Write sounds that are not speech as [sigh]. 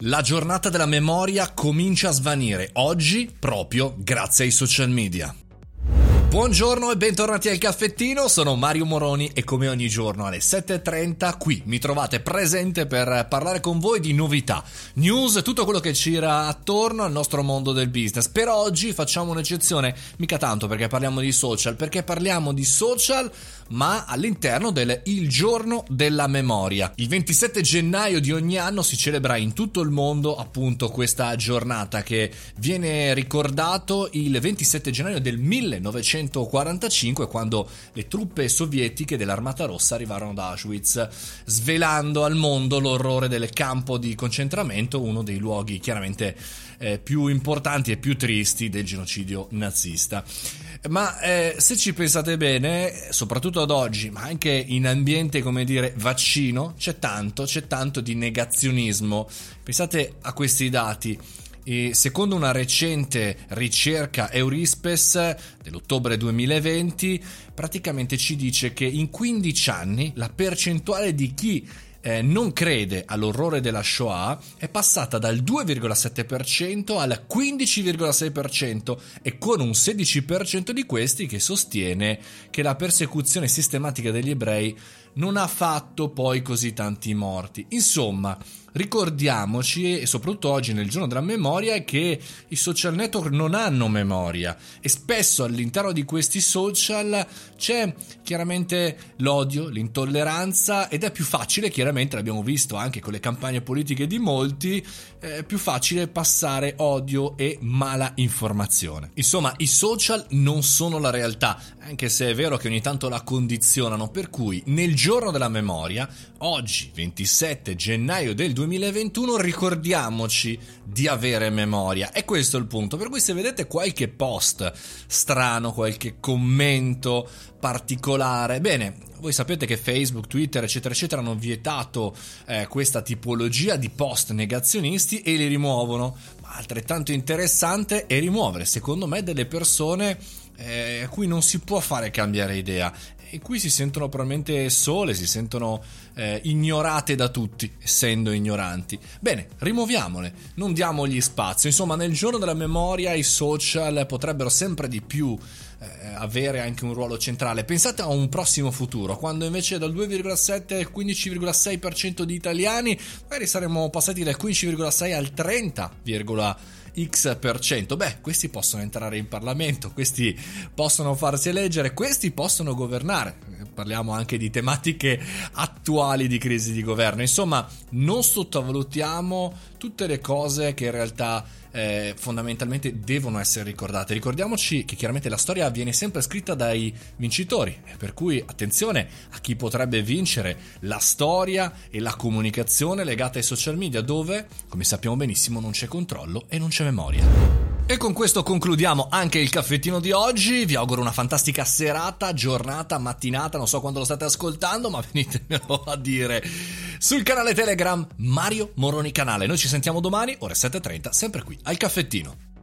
La giornata della memoria comincia a svanire oggi proprio grazie ai social media. Buongiorno e bentornati al caffettino, sono Mario Moroni e come ogni giorno alle 7.30 qui mi trovate presente per parlare con voi di novità, news, tutto quello che gira attorno al nostro mondo del business. Per oggi facciamo un'eccezione, mica tanto perché parliamo di social, perché parliamo di social ma all'interno del Il giorno della memoria. Il 27 gennaio di ogni anno si celebra in tutto il mondo appunto questa giornata che viene ricordato il 27 gennaio del 1945 quando le truppe sovietiche dell'Armata Rossa arrivarono da Auschwitz svelando al mondo l'orrore del campo di concentramento, uno dei luoghi chiaramente eh, più importanti e più tristi del genocidio nazista. Ma eh, se ci pensate bene, soprattutto ad oggi, ma anche in ambiente come dire vaccino, c'è tanto, c'è tanto di negazionismo. Pensate a questi dati. E secondo una recente ricerca Eurispes dell'ottobre 2020, praticamente ci dice che in 15 anni la percentuale di chi eh, non crede all'orrore della Shoah è passata dal 2,7% al 15,6% e con un 16% di questi che sostiene che la persecuzione sistematica degli ebrei non ha fatto poi così tanti morti. Insomma, ricordiamoci, e soprattutto oggi nel giorno della memoria, che i social network non hanno memoria e spesso all'interno di questi social c'è chiaramente l'odio, l'intolleranza ed è più facile, chiaramente l'abbiamo visto anche con le campagne politiche di molti, è più facile passare odio e mala informazione. Insomma, i social non sono la realtà, anche se è vero che ogni tanto la condizionano, per cui nel giorno della memoria, oggi 27 gennaio del 2020, 2021 ricordiamoci di avere memoria. E questo è il punto. Per cui se vedete qualche post strano, qualche commento particolare, bene, voi sapete che Facebook, Twitter, eccetera, eccetera hanno vietato eh, questa tipologia di post negazionisti e li rimuovono. Ma altrettanto interessante è rimuovere, secondo me, delle persone eh, a cui non si può fare cambiare idea e qui si sentono probabilmente sole, si sentono eh, ignorate da tutti, essendo ignoranti. Bene, rimuoviamole, non diamogli spazio. Insomma, nel giorno della memoria i social potrebbero sempre di più eh, avere anche un ruolo centrale. Pensate a un prossimo futuro, quando invece dal 2,7 al 15,6% di italiani, magari saremmo passati dal 15,6 al 30,6%. X%. Beh, questi possono entrare in Parlamento, questi possono farsi eleggere, questi possono governare. Parliamo anche di tematiche attuali di crisi di governo. Insomma, non sottovalutiamo tutte le cose che in realtà eh, fondamentalmente devono essere ricordate. Ricordiamoci che chiaramente la storia viene sempre scritta dai vincitori, per cui attenzione a chi potrebbe vincere la storia e la comunicazione legata ai social media, dove, come sappiamo benissimo, non c'è controllo e non c'è memoria. E con questo concludiamo anche il caffettino di oggi. Vi auguro una fantastica serata, giornata, mattinata. Non so quando lo state ascoltando, ma [laughs] venitemelo a dire sul canale Telegram Mario Moroni Canale. Noi ci sentiamo domani, ore 7.30, sempre qui al caffettino.